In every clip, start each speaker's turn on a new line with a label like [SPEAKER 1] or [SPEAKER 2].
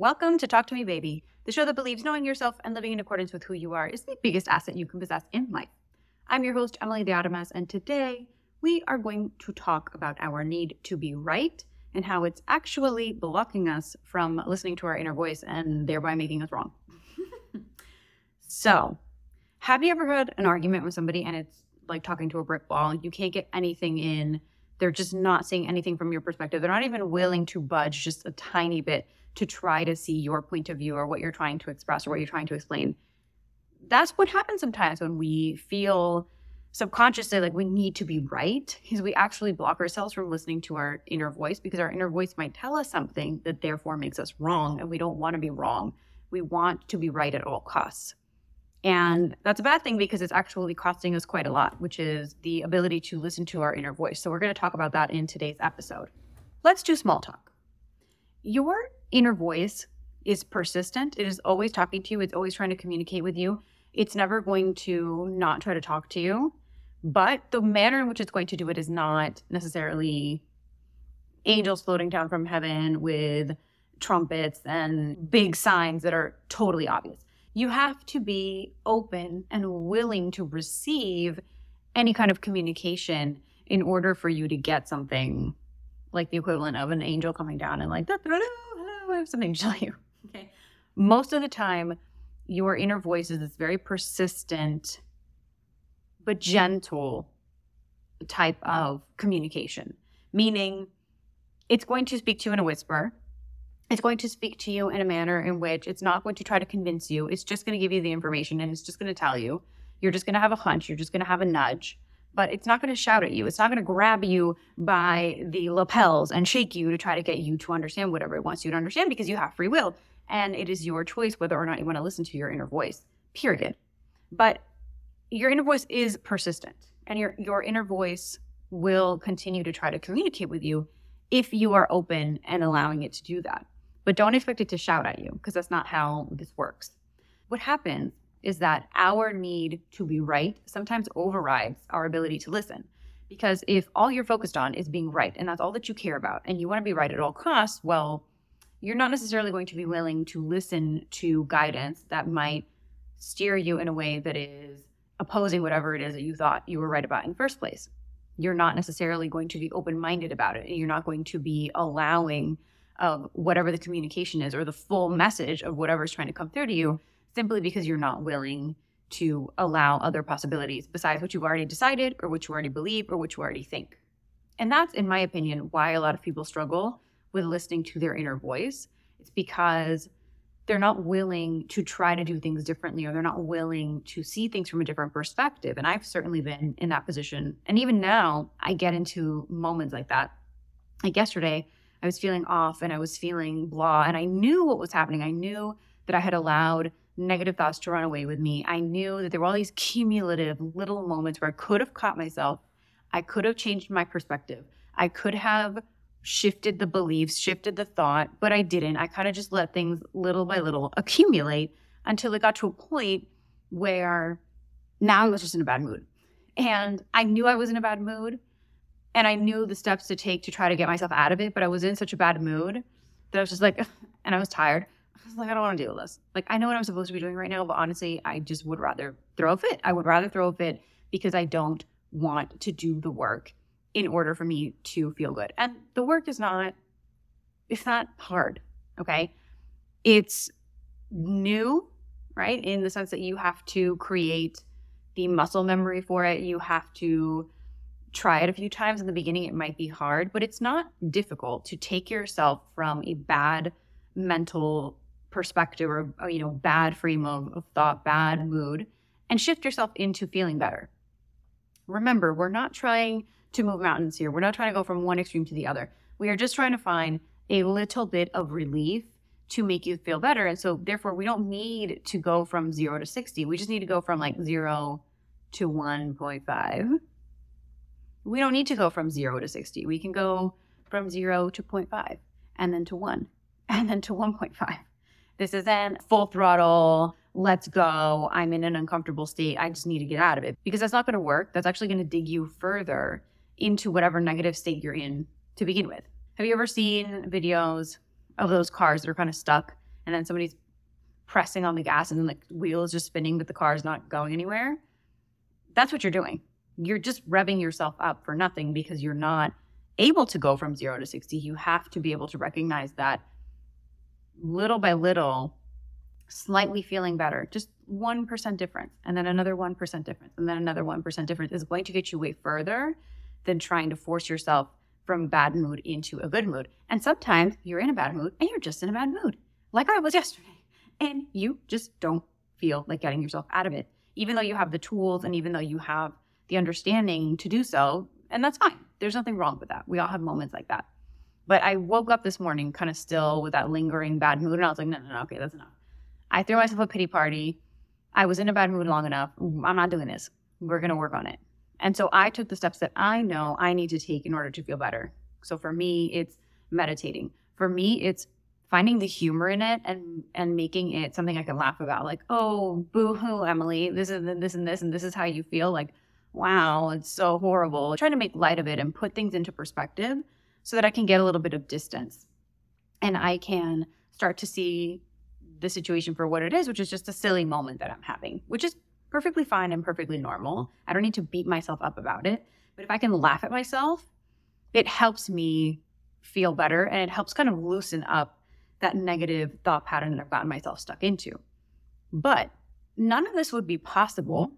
[SPEAKER 1] Welcome to Talk to Me Baby, the show that believes knowing yourself and living in accordance with who you are is the biggest asset you can possess in life. I'm your host, Emily De Armas, and today we are going to talk about our need to be right and how it's actually blocking us from listening to our inner voice and thereby making us wrong. so, have you ever had an argument with somebody and it's like talking to a brick wall? You can't get anything in. They're just not seeing anything from your perspective. They're not even willing to budge just a tiny bit to try to see your point of view or what you're trying to express or what you're trying to explain. That's what happens sometimes when we feel subconsciously like we need to be right because we actually block ourselves from listening to our inner voice because our inner voice might tell us something that therefore makes us wrong and we don't want to be wrong. We want to be right at all costs. And that's a bad thing because it's actually costing us quite a lot, which is the ability to listen to our inner voice. So we're going to talk about that in today's episode. Let's do small talk. Your inner voice is persistent. It is always talking to you, it's always trying to communicate with you. It's never going to not try to talk to you. But the manner in which it's going to do it is not necessarily angels floating down from heaven with trumpets and big signs that are totally obvious you have to be open and willing to receive any kind of communication in order for you to get something like the equivalent of an angel coming down and like, hello, I have something to tell you. Okay. Most of the time, your inner voice is this very persistent but gentle type of communication, meaning it's going to speak to you in a whisper it's going to speak to you in a manner in which it's not going to try to convince you. It's just going to give you the information and it's just going to tell you. You're just going to have a hunch. You're just going to have a nudge, but it's not going to shout at you. It's not going to grab you by the lapels and shake you to try to get you to understand whatever it wants you to understand because you have free will. And it is your choice whether or not you want to listen to your inner voice, period. But your inner voice is persistent and your, your inner voice will continue to try to communicate with you if you are open and allowing it to do that but don't expect it to shout at you because that's not how this works. What happens is that our need to be right sometimes overrides our ability to listen. Because if all you're focused on is being right and that's all that you care about and you want to be right at all costs, well, you're not necessarily going to be willing to listen to guidance that might steer you in a way that is opposing whatever it is that you thought you were right about in the first place. You're not necessarily going to be open minded about it. And you're not going to be allowing of whatever the communication is or the full message of whatever's trying to come through to you simply because you're not willing to allow other possibilities besides what you've already decided or what you already believe or what you already think. And that's, in my opinion, why a lot of people struggle with listening to their inner voice. It's because they're not willing to try to do things differently or they're not willing to see things from a different perspective. And I've certainly been in that position. And even now, I get into moments like that. Like yesterday, I was feeling off and I was feeling blah. And I knew what was happening. I knew that I had allowed negative thoughts to run away with me. I knew that there were all these cumulative little moments where I could have caught myself. I could have changed my perspective. I could have shifted the beliefs, shifted the thought, but I didn't. I kind of just let things little by little accumulate until it got to a point where now I was just in a bad mood. And I knew I was in a bad mood and I knew the steps to take to try to get myself out of it, but I was in such a bad mood that I was just like, and I was tired. I was like, I don't want to deal with this. Like, I know what I'm supposed to be doing right now, but honestly, I just would rather throw a fit. I would rather throw a fit because I don't want to do the work in order for me to feel good. And the work is not, it's not hard. Okay. It's new, right? In the sense that you have to create the muscle memory for it. You have to try it a few times in the beginning it might be hard but it's not difficult to take yourself from a bad mental perspective or, or you know bad frame of, of thought bad mood and shift yourself into feeling better. Remember we're not trying to move mountains here. We're not trying to go from one extreme to the other. We are just trying to find a little bit of relief to make you feel better. And so therefore we don't need to go from 0 to 60 we just need to go from like 0 to 1.5 we don't need to go from zero to 60. We can go from zero to 0.5 and then to one and then to 1.5. This isn't full throttle. Let's go. I'm in an uncomfortable state. I just need to get out of it because that's not going to work. That's actually going to dig you further into whatever negative state you're in to begin with. Have you ever seen videos of those cars that are kind of stuck and then somebody's pressing on the gas and then the wheel is just spinning, but the car is not going anywhere. That's what you're doing. You're just revving yourself up for nothing because you're not able to go from zero to 60. You have to be able to recognize that little by little, slightly feeling better, just 1% difference, and then another 1% difference, and then another 1% difference is going to get you way further than trying to force yourself from bad mood into a good mood. And sometimes you're in a bad mood and you're just in a bad mood, like I was yesterday, and you just don't feel like getting yourself out of it, even though you have the tools and even though you have the understanding to do so. And that's fine. There's nothing wrong with that. We all have moments like that. But I woke up this morning kind of still with that lingering bad mood, and I was like, no, no, no, okay, that's enough. I threw myself a pity party. I was in a bad mood long enough. I'm not doing this. We're going to work on it. And so I took the steps that I know I need to take in order to feel better. So for me, it's meditating. For me, it's finding the humor in it and and making it something I can laugh about. Like, oh, boo hoo, Emily, this is this and this and this is how you feel. Like, wow, it's so horrible. Trying to make light of it and put things into perspective so that I can get a little bit of distance and I can start to see the situation for what it is, which is just a silly moment that I'm having, which is perfectly fine and perfectly normal. I don't need to beat myself up about it. But if I can laugh at myself, it helps me feel better and it helps kind of loosen up that negative thought pattern that I've gotten myself stuck into. But none of this would be possible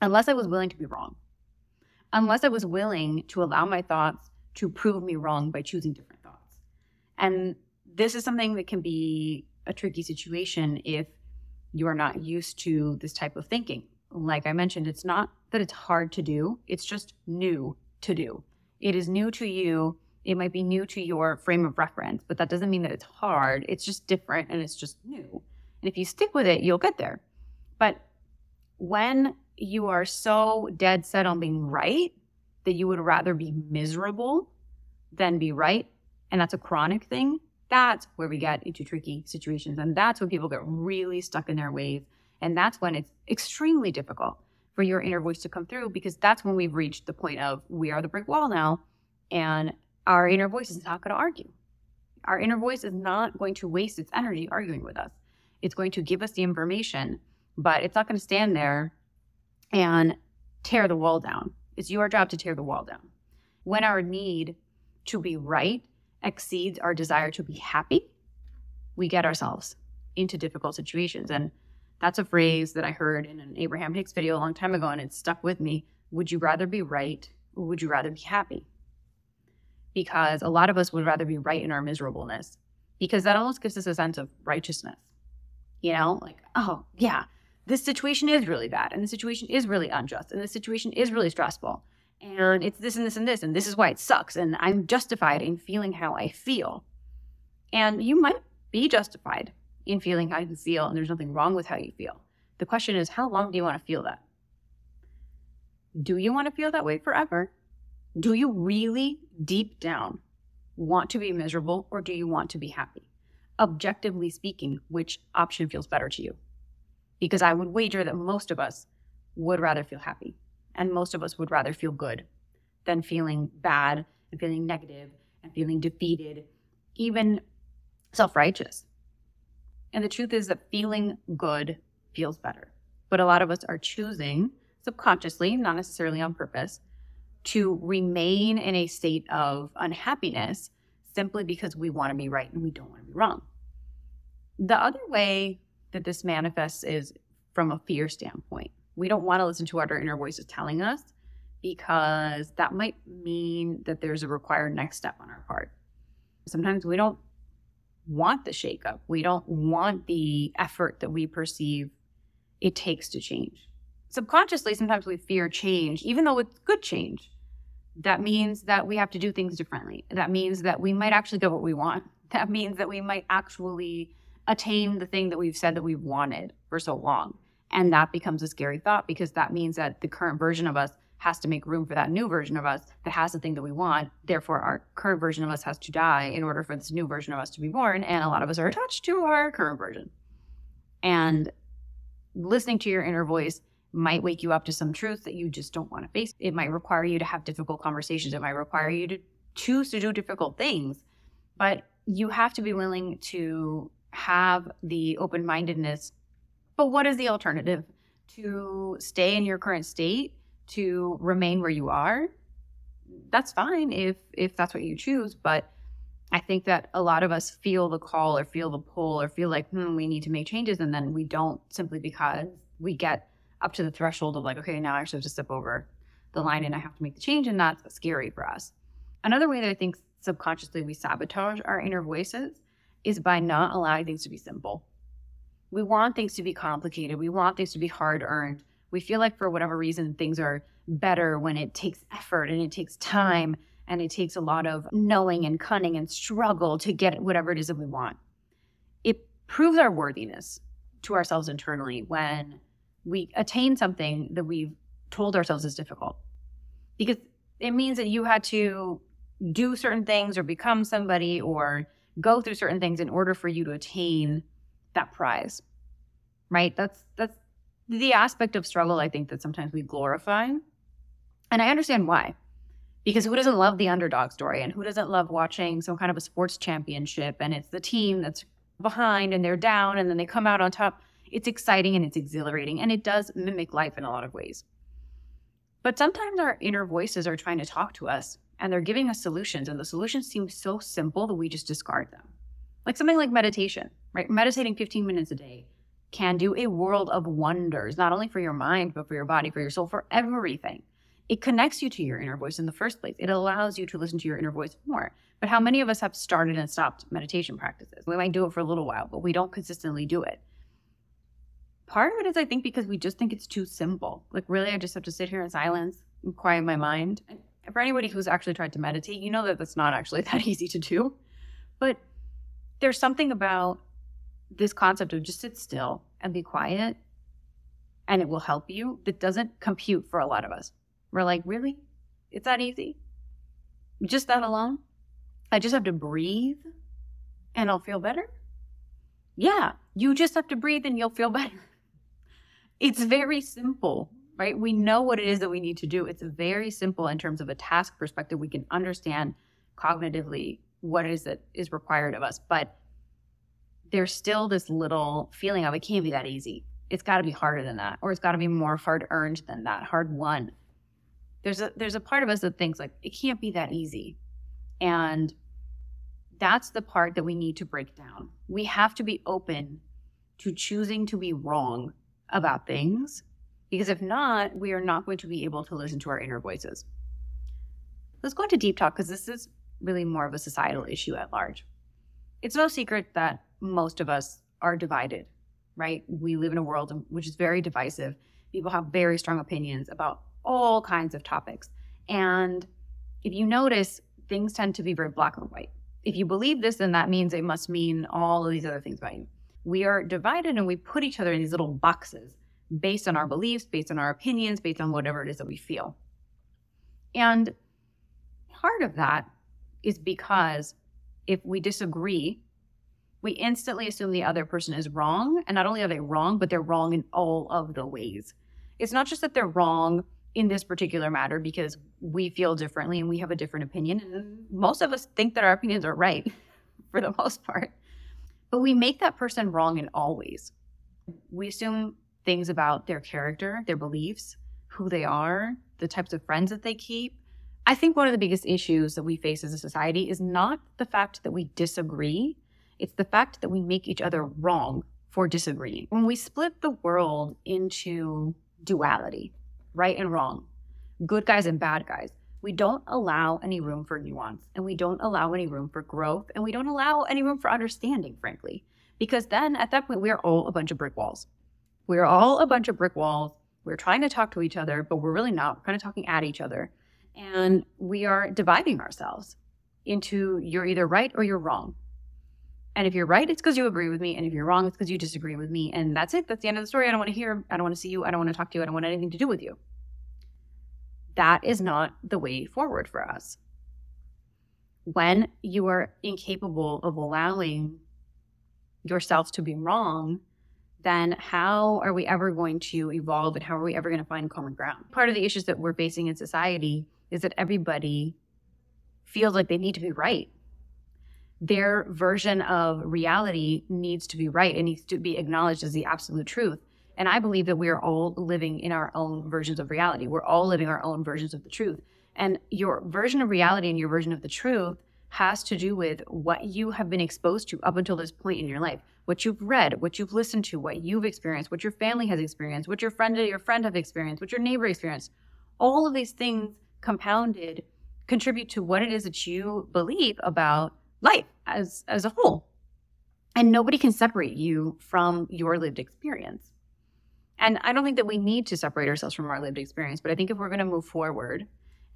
[SPEAKER 1] unless I was willing to be wrong, unless I was willing to allow my thoughts to prove me wrong by choosing different thoughts. And this is something that can be a tricky situation if you are not used to this type of thinking. Like I mentioned, it's not that it's hard to do, it's just new to do. It is new to you. It might be new to your frame of reference, but that doesn't mean that it's hard. It's just different and it's just new. And if you stick with it, you'll get there. But when you are so dead set on being right that you would rather be miserable than be right, and that's a chronic thing, that's where we get into tricky situations. And that's when people get really stuck in their ways. And that's when it's extremely difficult for your inner voice to come through because that's when we've reached the point of we are the brick wall now. And our inner voice is not going to argue. Our inner voice is not going to waste its energy arguing with us. It's going to give us the information, but it's not going to stand there and tear the wall down. It's your job to tear the wall down. When our need to be right exceeds our desire to be happy, we get ourselves into difficult situations. And that's a phrase that I heard in an Abraham Hicks video a long time ago, and it stuck with me. Would you rather be right or would you rather be happy? Because a lot of us would rather be right in our miserableness, because that almost gives us a sense of righteousness. You know, like, oh, yeah, this situation is really bad, and the situation is really unjust, and the situation is really stressful and it's this and this and this, and this is why it sucks. And I'm justified in feeling how I feel. And you might be justified in feeling how you feel, and there's nothing wrong with how you feel. The question is, how long do you want to feel that? Do you want to feel that way forever? Do you really, deep down, want to be miserable or do you want to be happy? Objectively speaking, which option feels better to you? Because I would wager that most of us would rather feel happy. And most of us would rather feel good than feeling bad and feeling negative and feeling defeated, even self righteous. And the truth is that feeling good feels better. But a lot of us are choosing subconsciously, not necessarily on purpose, to remain in a state of unhappiness simply because we want to be right and we don't want to be wrong. The other way that this manifests is from a fear standpoint we don't want to listen to what our inner voice is telling us because that might mean that there's a required next step on our part. Sometimes we don't want the shakeup. We don't want the effort that we perceive it takes to change. Subconsciously, sometimes we fear change, even though it's good change. That means that we have to do things differently. That means that we might actually get what we want. That means that we might actually attain the thing that we've said that we've wanted for so long. And that becomes a scary thought because that means that the current version of us has to make room for that new version of us that has the thing that we want. Therefore, our current version of us has to die in order for this new version of us to be born. And a lot of us are attached to our current version. And listening to your inner voice might wake you up to some truth that you just don't want to face. It might require you to have difficult conversations. It might require you to choose to do difficult things. But you have to be willing to have the open mindedness. But what is the alternative? To stay in your current state, to remain where you are? That's fine if if that's what you choose, but I think that a lot of us feel the call or feel the pull or feel like, hmm, we need to make changes. And then we don't simply because we get up to the threshold of like, okay, now I actually have to step over the line and I have to make the change. And that's scary for us. Another way that I think subconsciously we sabotage our inner voices is by not allowing things to be simple. We want things to be complicated. We want things to be hard earned. We feel like for whatever reason, things are better when it takes effort and it takes time and it takes a lot of knowing and cunning and struggle to get whatever it is that we want. It proves our worthiness to ourselves internally when we attain something that we've told ourselves is difficult. Because it means that you had to do certain things or become somebody or go through certain things in order for you to attain that prize. Right? That's that's the aspect of struggle I think that sometimes we glorify. And I understand why. Because who doesn't love the underdog story and who doesn't love watching some kind of a sports championship and it's the team that's behind and they're down and then they come out on top. It's exciting and it's exhilarating and it does mimic life in a lot of ways. But sometimes our inner voices are trying to talk to us and they're giving us solutions and the solutions seem so simple that we just discard them. Like something like meditation, right? Meditating 15 minutes a day can do a world of wonders, not only for your mind, but for your body, for your soul, for everything it connects you to your inner voice in the first place. It allows you to listen to your inner voice more. But how many of us have started and stopped meditation practices? We might do it for a little while, but we don't consistently do it. Part of it is, I think, because we just think it's too simple. Like, really, I just have to sit here in silence and quiet my mind. For anybody who's actually tried to meditate, you know that that's not actually that easy to do. But there's something about this concept of just sit still and be quiet and it will help you that doesn't compute for a lot of us. We're like, really? It's that easy? Just that alone? I just have to breathe and I'll feel better? Yeah, you just have to breathe and you'll feel better. It's very simple, right? We know what it is that we need to do. It's very simple in terms of a task perspective. We can understand cognitively what is that is required of us, but there's still this little feeling of it can't be that easy. It's got to be harder than that, or it's got to be more hard earned than that, hard won there's a there's a part of us that thinks like it can't be that easy and that's the part that we need to break down we have to be open to choosing to be wrong about things because if not we are not going to be able to listen to our inner voices let's go into deep talk because this is really more of a societal issue at large it's no secret that most of us are divided right we live in a world which is very divisive people have very strong opinions about all kinds of topics. And if you notice, things tend to be very black and white. If you believe this, then that means it must mean all of these other things about you. We are divided and we put each other in these little boxes based on our mm-hmm. beliefs, based on our opinions, based on whatever it is that we feel. And part of that is because if we disagree, we instantly assume the other person is wrong. And not only are they wrong, but they're wrong in all of the ways. It's not just that they're wrong in this particular matter because we feel differently and we have a different opinion. And mm-hmm. most of us think that our opinions are right for the most part. But we make that person wrong in all ways. We assume things about their character, their beliefs, who they are, the types of friends that they keep. I think one of the biggest issues that we face as a society is not the fact that we disagree, it's the fact that we make each other wrong for disagreeing. When we split the world into duality, right and wrong, good guys and bad guys. We don't allow any room for nuance and we don't allow any room for growth and we don't allow any room for understanding, frankly, because then at that point, we are all a bunch of brick walls. We're all a bunch of brick walls. We're trying to talk to each other, but we're really not. We're kind of talking at each other. And we are dividing ourselves into you're either right or you're wrong. And if you're right, it's because you agree with me. And if you're wrong, it's because you disagree with me. And that's it. That's the end of the story. I don't want to hear. I don't want to see you. I don't want to talk to you. I don't want anything to do with you. That is not the way forward for us. When you are incapable of allowing yourself to be wrong, then how are we ever going to evolve and how are we ever going to find common ground? Part of the issues that we're facing in society is that everybody feels like they need to be right their version of reality needs to be right. It needs to be acknowledged as the absolute truth. And I believe that we are all living in our own versions of reality. We're all living our own versions of the truth. And your version of reality and your version of the truth has to do with what you have been exposed to up until this point in your life, what you've read, what you've listened to, what you've experienced, what your family has experienced, what your friend your friend have experienced, what your neighbor experienced. All of these things compounded contribute to what it is that you believe about life as as a whole. And nobody can separate you from your lived experience. And I don't think that we need to separate ourselves from our lived experience, but I think if we're going to move forward,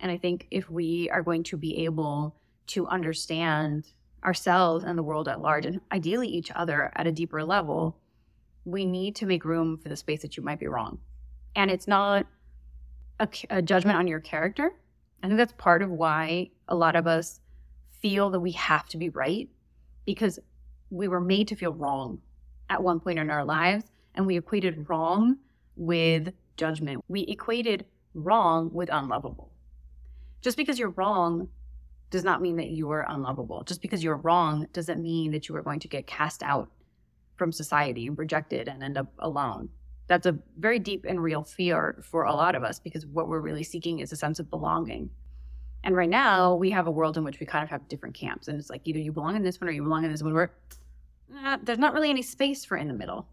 [SPEAKER 1] and I think if we are going to be able to understand ourselves and the world at large, and ideally each other at a deeper level, we need to make room for the space that you might be wrong. And it's not a, a, judgment on your character. I think that's part of why a lot of us feel that we have to be right because we were made to feel wrong at one point in our lives. And we equated wrong with judgment. We equated wrong with unlovable. Just because you're wrong does not mean that you are unlovable. Just because you're wrong doesn't mean that you are going to get cast out from society and rejected and end up alone. That's a very deep and real fear for a lot of us because what we're really seeking is a sense of belonging. And right now, we have a world in which we kind of have different camps. And it's like either you belong in this one or you belong in this one. Where there's not really any space for in the middle.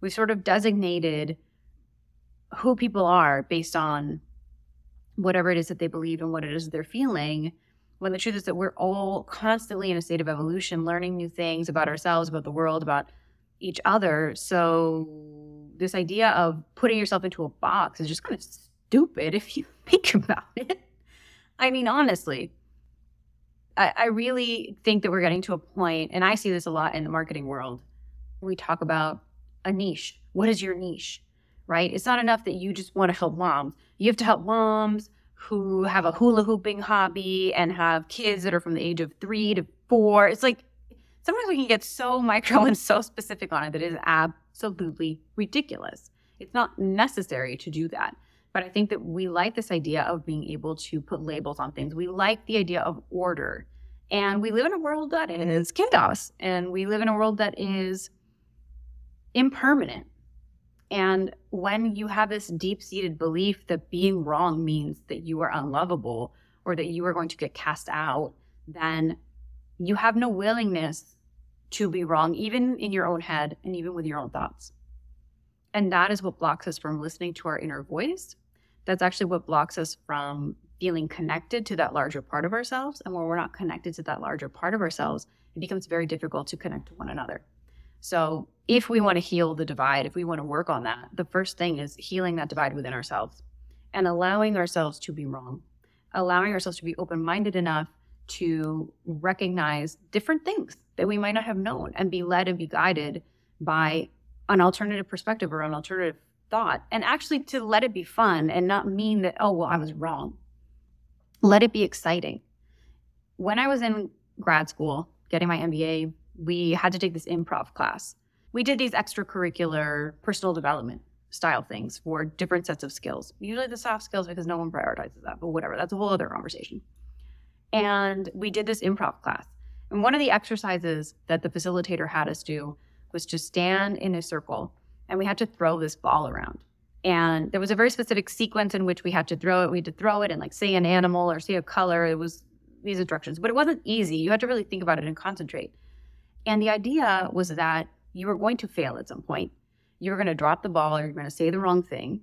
[SPEAKER 1] We've sort of designated who people are based on whatever it is that they believe and what it is they're feeling when the truth is that we're all constantly in a state of evolution, learning new things about ourselves, about the world, about each other. So, this idea of putting yourself into a box is just kind of stupid if you think about it. I mean, honestly, I, I really think that we're getting to a point, and I see this a lot in the marketing world. We talk about a niche. What is your niche? Right? It's not enough that you just want to help moms. You have to help moms who have a hula hooping hobby and have kids that are from the age of three to four. It's like sometimes we can get so micro and so specific on it that it is absolutely ridiculous. It's not necessary to do that. But I think that we like this idea of being able to put labels on things. We like the idea of order. And we live in a world that is chaos. And we live in a world that is impermanent. And when you have this deep seated belief that being wrong means that you are unlovable or that you are going to get cast out, then you have no willingness to be wrong, even in your own head and even with your own thoughts. And that is what blocks us from listening to our inner voice. That's actually what blocks us from feeling connected to that larger part of ourselves. And when we're not connected to that larger part of ourselves, it becomes very difficult to connect to one another. So, if we want to heal the divide, if we want to work on that, the first thing is healing that divide within ourselves and allowing ourselves to be wrong, allowing ourselves to be open minded enough to recognize different things that we might not have known and be led and be guided by an alternative perspective or an alternative thought. And actually to let it be fun and not mean that, oh, well, I was wrong. Let it be exciting. When I was in grad school getting my MBA, we had to take this improv class. We did these extracurricular personal development style things for different sets of skills. Usually the soft skills because no one prioritizes that, but whatever. That's a whole other conversation. And we did this improv class. And one of the exercises that the facilitator had us do was to stand in a circle and we had to throw this ball around. And there was a very specific sequence in which we had to throw it. We had to throw it and like say an animal or say a color. It was these instructions, but it wasn't easy. You had to really think about it and concentrate. And the idea was that you were going to fail at some point. You were going to drop the ball or you're going to say the wrong thing.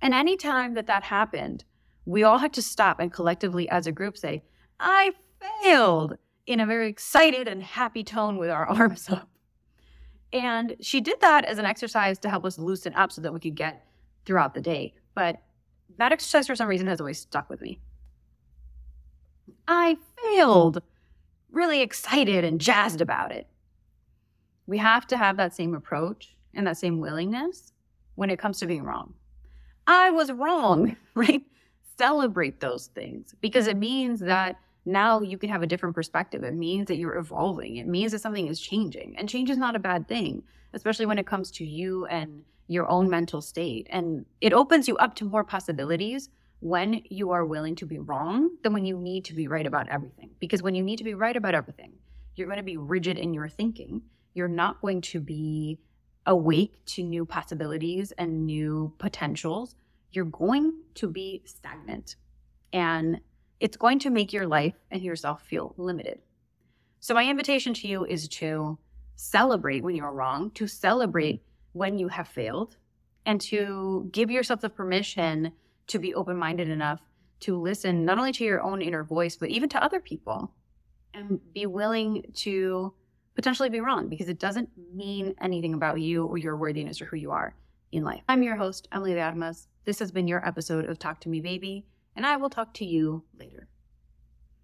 [SPEAKER 1] And anytime that that happened, we all had to stop and collectively, as a group, say, I failed in a very excited and happy tone with our arms up. And she did that as an exercise to help us loosen up so that we could get throughout the day. But that exercise, for some reason, has always stuck with me. I failed really excited and jazzed about it. We have to have that same approach and that same willingness when it comes to being wrong. I was wrong, right? Celebrate those things because it means that now you can have a different perspective. It means that you're evolving. It means that something is changing. And change is not a bad thing, especially when it comes to you and your own mental state. And it opens you up to more possibilities when you are willing to be wrong than when you need to be right about everything. Because when you need to be right about everything, You're going to be rigid in your thinking. You're not going to be awake to new possibilities and new potentials. You're going to be stagnant. And it's going to make your life and yourself feel limited. So, my invitation to you is to celebrate when you're wrong, to celebrate when you have failed, and to give yourself the permission to be open minded enough to listen not only to your own inner voice, but even to other people and be willing to potentially be wrong because it doesn't mean anything about you or your worthiness or who you are in life. I'm your host, Emily De Armas. This has been your episode of Talk to Me Baby, and I will talk to you later.